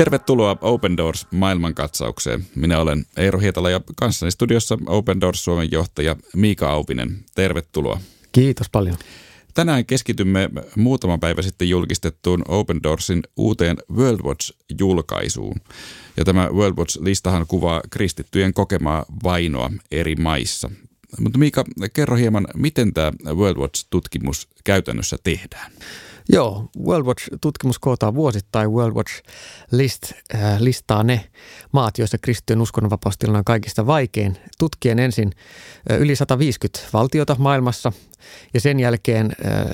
Tervetuloa Open Doors maailmankatsaukseen. Minä olen Eero Hietala ja kanssani studiossa Open Doors Suomen johtaja Miika Aupinen. Tervetuloa. Kiitos paljon. Tänään keskitymme muutama päivä sitten julkistettuun Open Doorsin uuteen World Watch-julkaisuun. Ja tämä World Watch-listahan kuvaa kristittyjen kokemaa vainoa eri maissa. Mutta Miika, kerro hieman, miten tämä World Watch-tutkimus käytännössä tehdään? Joo, World Watch-tutkimus kootaan vuosittain. World Watch List äh, listaa ne maat, joissa kristittyjen uskonnonvapaustilanne on kaikista vaikein. Tutkien ensin äh, yli 150 valtiota maailmassa ja sen jälkeen äh,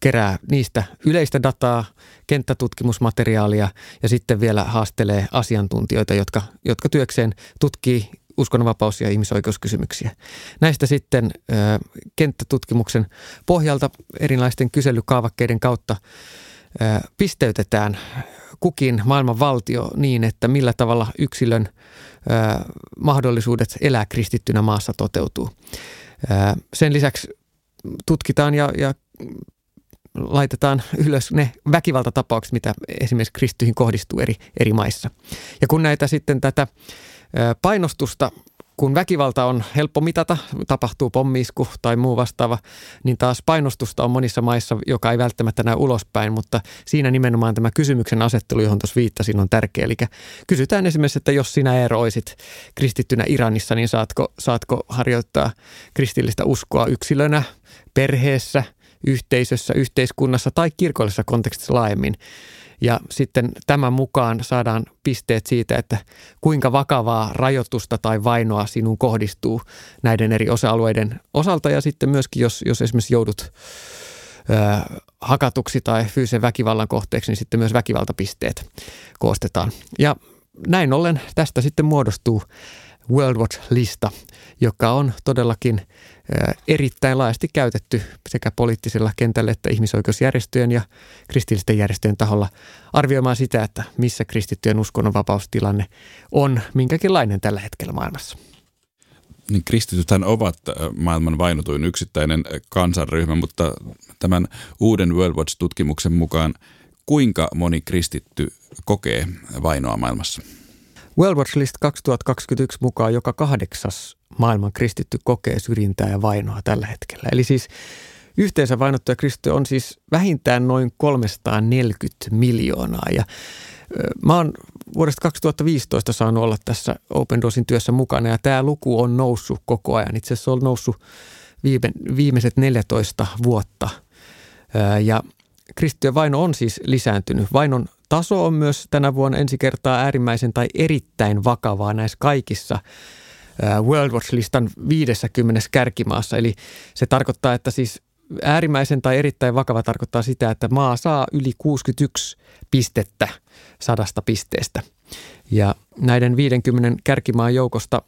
kerää niistä yleistä dataa, kenttätutkimusmateriaalia ja sitten vielä haastelee asiantuntijoita, jotka, jotka työkseen tutkii uskonnonvapaus- ja ihmisoikeuskysymyksiä. Näistä sitten ö, kenttätutkimuksen pohjalta erilaisten kyselykaavakkeiden kautta ö, pisteytetään kukin maailman valtio niin, että millä tavalla yksilön ö, mahdollisuudet elää kristittynä maassa toteutuu. Ö, sen lisäksi tutkitaan ja, ja laitetaan ylös ne väkivaltatapaukset, mitä esimerkiksi kristyihin kohdistuu eri, eri maissa. Ja kun näitä sitten tätä painostusta kun väkivalta on helppo mitata, tapahtuu pommiisku tai muu vastaava, niin taas painostusta on monissa maissa, joka ei välttämättä näy ulospäin, mutta siinä nimenomaan tämä kysymyksen asettelu, johon tuossa viittasin, on tärkeä. Eli kysytään esimerkiksi, että jos sinä Eero olisit kristittynä Iranissa, niin saatko, saatko harjoittaa kristillistä uskoa yksilönä, perheessä, yhteisössä, yhteiskunnassa tai kirkollisessa kontekstissa laajemmin. Ja sitten tämän mukaan saadaan pisteet siitä, että kuinka vakavaa rajoitusta tai vainoa sinun kohdistuu näiden eri osa-alueiden osalta. Ja sitten myöskin, jos, jos esimerkiksi joudut ö, hakatuksi tai fyysisen väkivallan kohteeksi, niin sitten myös väkivaltapisteet koostetaan. Ja näin ollen tästä sitten muodostuu World Watch-lista, joka on todellakin erittäin laajasti käytetty sekä poliittisella kentällä että ihmisoikeusjärjestöjen ja kristillisten järjestöjen taholla arvioimaan sitä, että missä kristittyjen uskonnonvapaustilanne on minkäkinlainen tällä hetkellä maailmassa. Niin kristitythän ovat maailman vainotuin yksittäinen kansanryhmä, mutta tämän uuden World Watch-tutkimuksen mukaan kuinka moni kristitty kokee vainoa maailmassa? World Watch List 2021 mukaan joka kahdeksas maailman kristitty kokee syrjintää ja vainoa tällä hetkellä. Eli siis yhteensä vainottuja kristittyjä on siis vähintään noin 340 miljoonaa. Ja mä oon vuodesta 2015 saanut olla tässä Open Doorsin työssä mukana ja tämä luku on noussut koko ajan. Itse asiassa on noussut viime, viimeiset 14 vuotta. Ja kristittyjen vaino on siis lisääntynyt. Vainon taso on myös tänä vuonna ensi kertaa äärimmäisen tai erittäin vakavaa näissä kaikissa World Watch-listan 50 kärkimaassa. Eli se tarkoittaa, että siis äärimmäisen tai erittäin vakava tarkoittaa sitä, että maa saa yli 61 pistettä sadasta pisteestä. Ja näiden 50 kärkimaan joukosta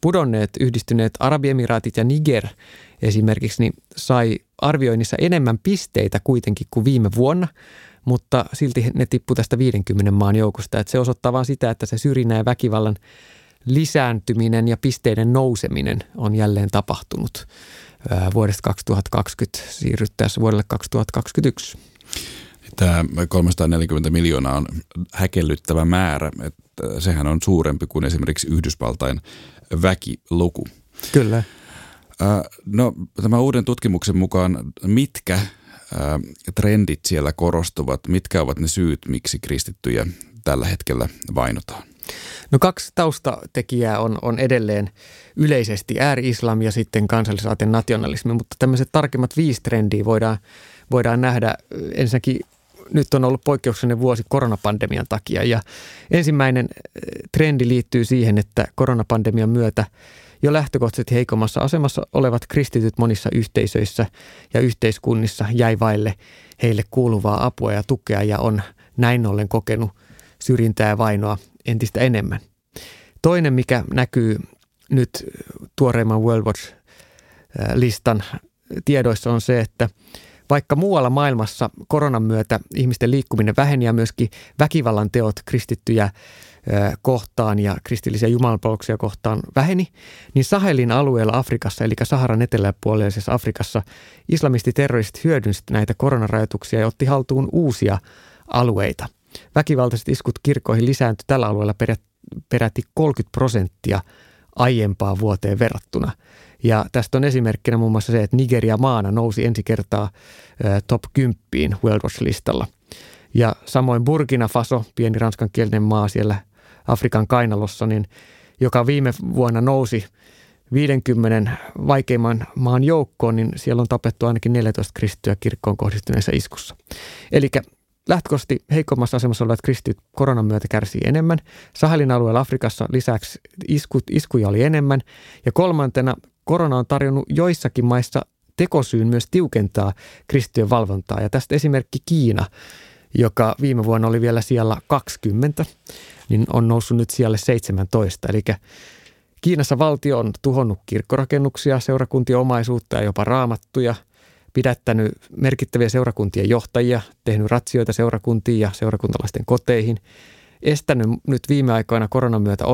pudonneet yhdistyneet Arabiemiraatit ja Niger esimerkiksi niin sai arvioinnissa enemmän pisteitä kuitenkin kuin viime vuonna – mutta silti ne tippu tästä 50 maan joukosta. Että se osoittaa vain sitä, että se syrjinnän ja väkivallan lisääntyminen ja pisteiden nouseminen on jälleen tapahtunut vuodesta 2020 siirryttäessä vuodelle 2021. Tämä 340 miljoonaa on häkellyttävä määrä. Että sehän on suurempi kuin esimerkiksi Yhdysvaltain väkiluku. Kyllä. No, tämän uuden tutkimuksen mukaan mitkä trendit siellä korostuvat? Mitkä ovat ne syyt, miksi kristittyjä tällä hetkellä vainotaan? No kaksi taustatekijää on, on edelleen yleisesti ääri-islam ja sitten kansallisaaten nationalismi, mutta tämmöiset tarkemmat viisi trendiä voidaan, voidaan nähdä. Ensinnäkin nyt on ollut poikkeuksellinen vuosi koronapandemian takia ja ensimmäinen trendi liittyy siihen, että koronapandemian myötä – jo lähtökohtaisesti heikommassa asemassa olevat kristityt monissa yhteisöissä ja yhteiskunnissa jäi vaille heille kuuluvaa apua ja tukea ja on näin ollen kokenut syrjintää ja vainoa entistä enemmän. Toinen, mikä näkyy nyt tuoreimman World Watch-listan tiedoissa on se, että vaikka muualla maailmassa koronan myötä ihmisten liikkuminen väheni ja myöskin väkivallan teot kristittyjä kohtaan ja kristillisiä jumalanpalveluksia kohtaan väheni, niin Sahelin alueella Afrikassa, eli Saharan eteläpuoleisessa Afrikassa, islamistiterroristit hyödynsivät näitä koronarajoituksia ja otti haltuun uusia alueita. Väkivaltaiset iskut kirkkoihin lisääntyi tällä alueella peräti 30 prosenttia aiempaa vuoteen verrattuna. Ja tästä on esimerkkinä muun muassa se, että Nigeria maana nousi ensi kertaa top 10 World Watch-listalla. Ja samoin Burkina Faso, pieni ranskankielinen maa siellä Afrikan kainalossa, niin joka viime vuonna nousi 50 vaikeimman maan joukkoon, niin siellä on tapettu ainakin 14 kristittyä kirkkoon kohdistuneessa iskussa. Eli lähtökohtaisesti heikommassa asemassa olevat kristityt koronan myötä kärsii enemmän. Sahelin alueella Afrikassa lisäksi iskut, iskuja oli enemmän. Ja kolmantena korona on tarjonnut joissakin maissa tekosyyn myös tiukentaa kristittyjen valvontaa. Ja tästä esimerkki Kiina, joka viime vuonna oli vielä siellä 20, niin on noussut nyt siellä 17. Eli Kiinassa valtio on tuhonnut kirkkorakennuksia, seurakuntien omaisuutta ja jopa raamattuja, pidättänyt merkittäviä seurakuntien johtajia, tehnyt ratsioita seurakuntiin ja seurakuntalaisten koteihin, estänyt nyt viime aikoina koronan myötä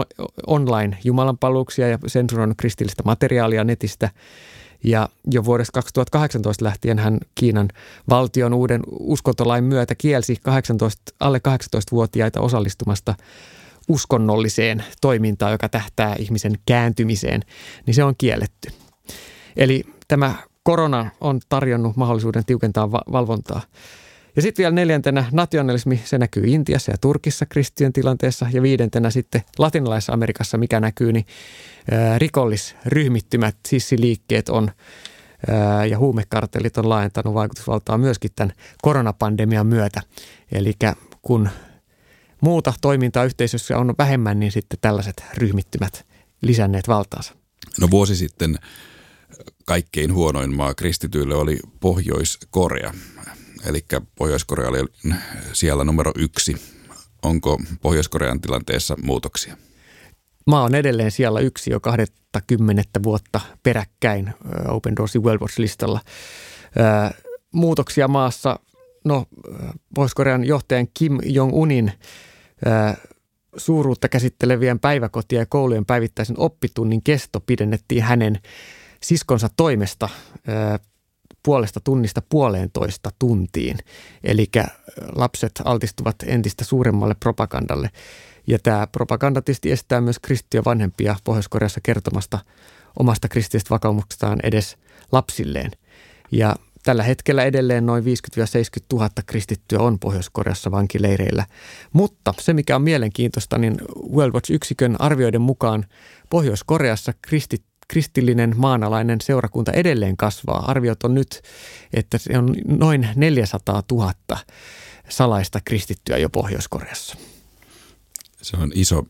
online jumalanpalveluksia ja sensuroinut kristillistä materiaalia netistä. Ja jo vuodesta 2018 lähtien hän Kiinan valtion uuden uskontolain myötä kielsi 18, alle 18-vuotiaita osallistumasta uskonnolliseen toimintaan, joka tähtää ihmisen kääntymiseen, niin se on kielletty. Eli tämä korona on tarjonnut mahdollisuuden tiukentaa va- valvontaa. Ja sitten vielä neljäntenä nationalismi, se näkyy Intiassa ja Turkissa kristittyjen tilanteessa. Ja viidentenä sitten latinalaisessa Amerikassa, mikä näkyy, niin ää, rikollisryhmittymät, sissiliikkeet on ää, ja huumekartellit on laajentanut vaikutusvaltaa myöskin tämän koronapandemian myötä. Eli kun muuta toimintaa yhteisössä on vähemmän, niin sitten tällaiset ryhmittymät lisänneet valtaansa. No vuosi sitten kaikkein huonoin maa kristityille oli Pohjois-Korea. Eli Pohjois-Korea oli siellä numero yksi. Onko Pohjois-Korean tilanteessa muutoksia? Maa on edelleen siellä yksi jo 20 vuotta peräkkäin Open Doorsin World Watch-listalla. Muutoksia maassa, no Pohjois-Korean johtajan Kim Jong-unin suuruutta käsittelevien päiväkotien ja koulujen päivittäisen oppitunnin kesto pidennettiin hänen siskonsa toimesta puolesta tunnista puoleentoista tuntiin. Eli lapset altistuvat entistä suuremmalle propagandalle. Ja tämä propaganda tietysti estää myös kristittyjä vanhempia Pohjois-Koreassa kertomasta omasta kristillisestä vakaumuksestaan edes lapsilleen. Ja Tällä hetkellä edelleen noin 50-70 000 kristittyä on Pohjois-Koreassa vankileireillä. Mutta se, mikä on mielenkiintoista, niin World Watch-yksikön arvioiden mukaan Pohjois-Koreassa kristit, kristillinen maanalainen seurakunta edelleen kasvaa. Arviot on nyt, että se on noin 400 000 salaista kristittyä jo Pohjois-Koreassa. Se on iso,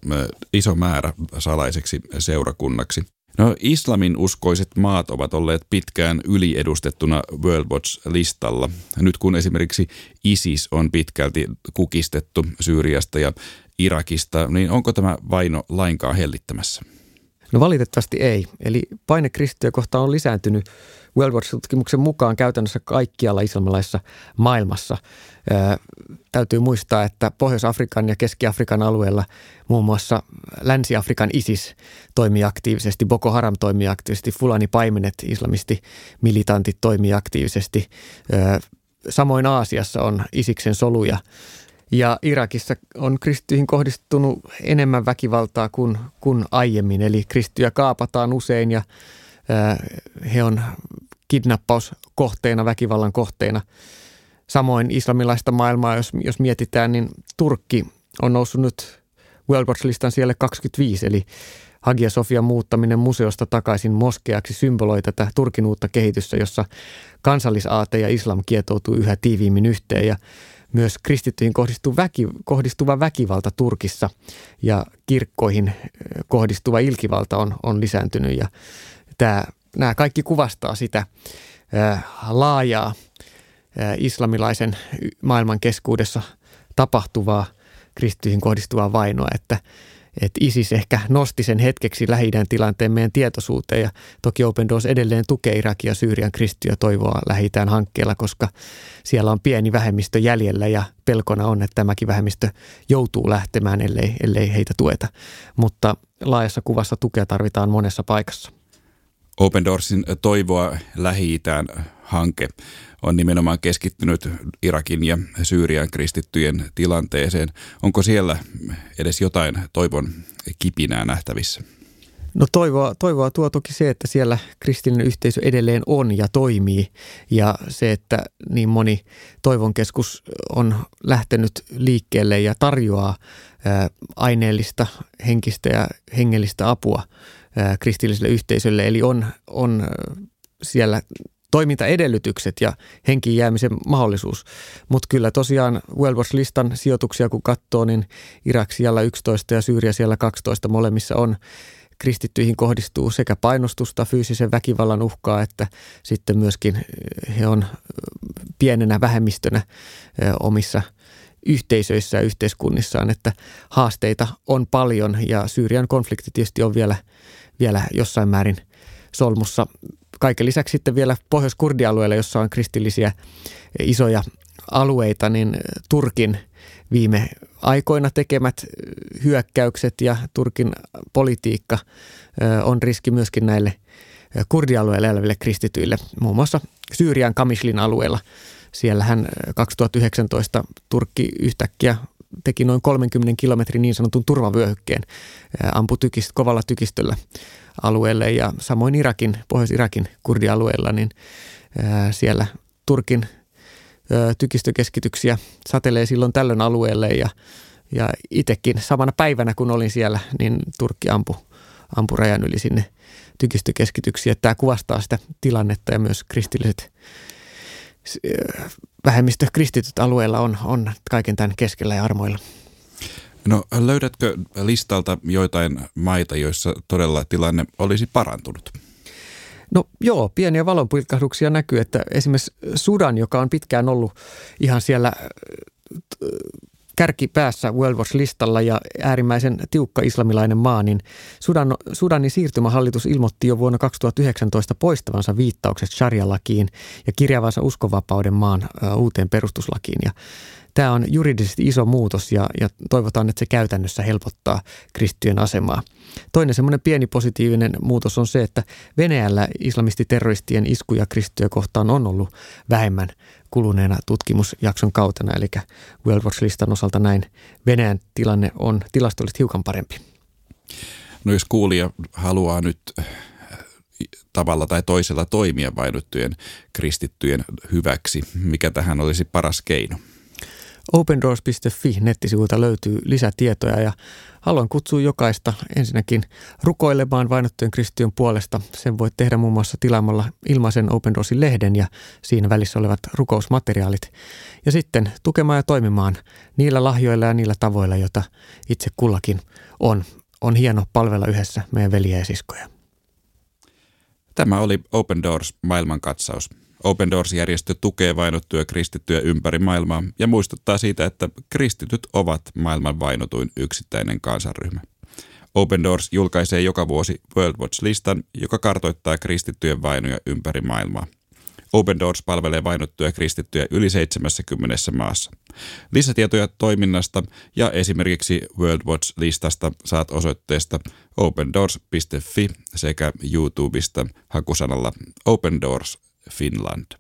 iso määrä salaiseksi seurakunnaksi. No islamin uskoiset maat ovat olleet pitkään yliedustettuna World Watch-listalla. Nyt kun esimerkiksi ISIS on pitkälti kukistettu Syyriasta ja Irakista, niin onko tämä vaino lainkaan hellittämässä? No valitettavasti ei. Eli paine kristittyjä kohtaan on lisääntynyt World Watch-tutkimuksen mukaan käytännössä kaikkialla islamilaisessa maailmassa. Ää, täytyy muistaa, että Pohjois-Afrikan ja Keski-Afrikan alueella muun muassa Länsi-Afrikan ISIS toimii aktiivisesti, Boko Haram toimii aktiivisesti, Fulani-paimenet, islamisti, militantit toimii aktiivisesti. Ää, samoin Aasiassa on Isiksen soluja – ja Irakissa on kristittyihin kohdistunut enemmän väkivaltaa kuin, kuin aiemmin. Eli kristittyjä kaapataan usein ja he on kidnappauskohteena, väkivallan kohteena. Samoin islamilaista maailmaa, jos, jos mietitään, niin Turkki on noussut nyt World Watch-listan siellä 25, eli Hagia Sofian muuttaminen museosta takaisin moskeaksi symboloi tätä Turkin uutta kehitystä, jossa kansallisaate ja islam kietoutuu yhä tiiviimmin yhteen. Ja myös kristittyihin kohdistuva, väki, kohdistuva väkivalta Turkissa ja kirkkoihin kohdistuva ilkivalta on, on lisääntynyt ja tämä, nämä kaikki kuvastaa sitä laajaa islamilaisen maailman keskuudessa tapahtuvaa kristittyihin kohdistuvaa vainoa, että – että ISIS ehkä nosti sen hetkeksi lähi tilanteen meidän tietoisuuteen ja toki Open Doors edelleen tukee Irakia ja Syyrian kristittyjä toivoa lähi hankkeella, koska siellä on pieni vähemmistö jäljellä ja pelkona on, että tämäkin vähemmistö joutuu lähtemään, ellei, ellei heitä tueta. Mutta laajassa kuvassa tukea tarvitaan monessa paikassa. Open Doorsin toivoa lähi hanke on nimenomaan keskittynyt Irakin ja Syyrian kristittyjen tilanteeseen. Onko siellä edes jotain toivon kipinää nähtävissä? No toivoa, toivoa tuo toki se, että siellä kristillinen yhteisö edelleen on ja toimii ja se, että niin moni toivonkeskus on lähtenyt liikkeelle ja tarjoaa aineellista, henkistä ja hengellistä apua kristilliselle yhteisölle. Eli on, on siellä toimintaedellytykset ja henkiin jäämisen mahdollisuus. Mutta kyllä tosiaan World Watch-listan sijoituksia kun katsoo, niin Irak siellä 11 ja Syyria siellä 12 molemmissa on kristittyihin kohdistuu sekä painostusta, fyysisen väkivallan uhkaa, että sitten myöskin he on pienenä vähemmistönä omissa yhteisöissä ja yhteiskunnissaan, että haasteita on paljon ja Syyrian konflikti tietysti on vielä, vielä jossain määrin solmussa. Kaiken lisäksi sitten vielä Pohjois-Kurdialueella, jossa on kristillisiä isoja alueita, niin Turkin viime aikoina tekemät hyökkäykset ja Turkin politiikka on riski myöskin näille kurdialueille eläville kristityille, muun muassa Syyrian Kamishlin alueella. Siellähän 2019 Turkki yhtäkkiä teki noin 30 kilometrin niin sanotun turvavyöhykkeen, ampui tykist, kovalla tykistöllä alueelle ja samoin Irakin, Pohjois-Irakin kurdialueella, niin siellä Turkin tykistökeskityksiä satelee silloin tällöin alueelle ja, ja itsekin samana päivänä kun olin siellä, niin Turkki ampui ampu rajan yli sinne tykistökeskityksiä. Tämä kuvastaa sitä tilannetta ja myös kristilliset vähemmistö kristityt alueella on, on kaiken tämän keskellä ja armoilla. No löydätkö listalta joitain maita, joissa todella tilanne olisi parantunut? No joo, pieniä valonpilkahduksia näkyy, että esimerkiksi Sudan, joka on pitkään ollut ihan siellä äh, kärkipäässä World Watch-listalla ja äärimmäisen tiukka islamilainen maa, niin Sudan, Sudanin siirtymähallitus ilmoitti jo vuonna 2019 poistavansa viittaukset sharia-lakiin ja kirjaavansa uskonvapauden maan uuteen perustuslakiin. Ja Tämä on juridisesti iso muutos ja, ja toivotaan, että se käytännössä helpottaa kristittyjen asemaa. Toinen semmoinen pieni positiivinen muutos on se, että Venäjällä islamistiterroristien iskuja kristittyjä kohtaan on ollut vähemmän kuluneena tutkimusjakson kautena, eli World Watch-listan osalta näin Venäjän tilanne on tilastollisesti hiukan parempi. No jos kuulija haluaa nyt tavalla tai toisella toimia vainottujen kristittyjen hyväksi, mikä tähän olisi paras keino? opendoors.fi nettisivuilta löytyy lisätietoja ja haluan kutsua jokaista ensinnäkin rukoilemaan vainottujen kristittyjen puolesta. Sen voit tehdä muun muassa tilaamalla ilmaisen Open Doorsin lehden ja siinä välissä olevat rukousmateriaalit. Ja sitten tukemaan ja toimimaan niillä lahjoilla ja niillä tavoilla, joita itse kullakin on. On hieno palvella yhdessä meidän veliä ja siskoja. Tämä oli Open Doors maailmankatsaus. Open Doors-järjestö tukee vainottuja kristittyjä ympäri maailmaa ja muistuttaa siitä, että kristityt ovat maailman vainotuin yksittäinen kansanryhmä. Open Doors julkaisee joka vuosi World Watch-listan, joka kartoittaa kristittyjen vainoja ympäri maailmaa. Open Doors palvelee vainottuja kristittyjä yli 70 maassa. Lisätietoja toiminnasta ja esimerkiksi World Watch-listasta saat osoitteesta opendoors.fi sekä YouTubesta hakusanalla Open Doors Finnland.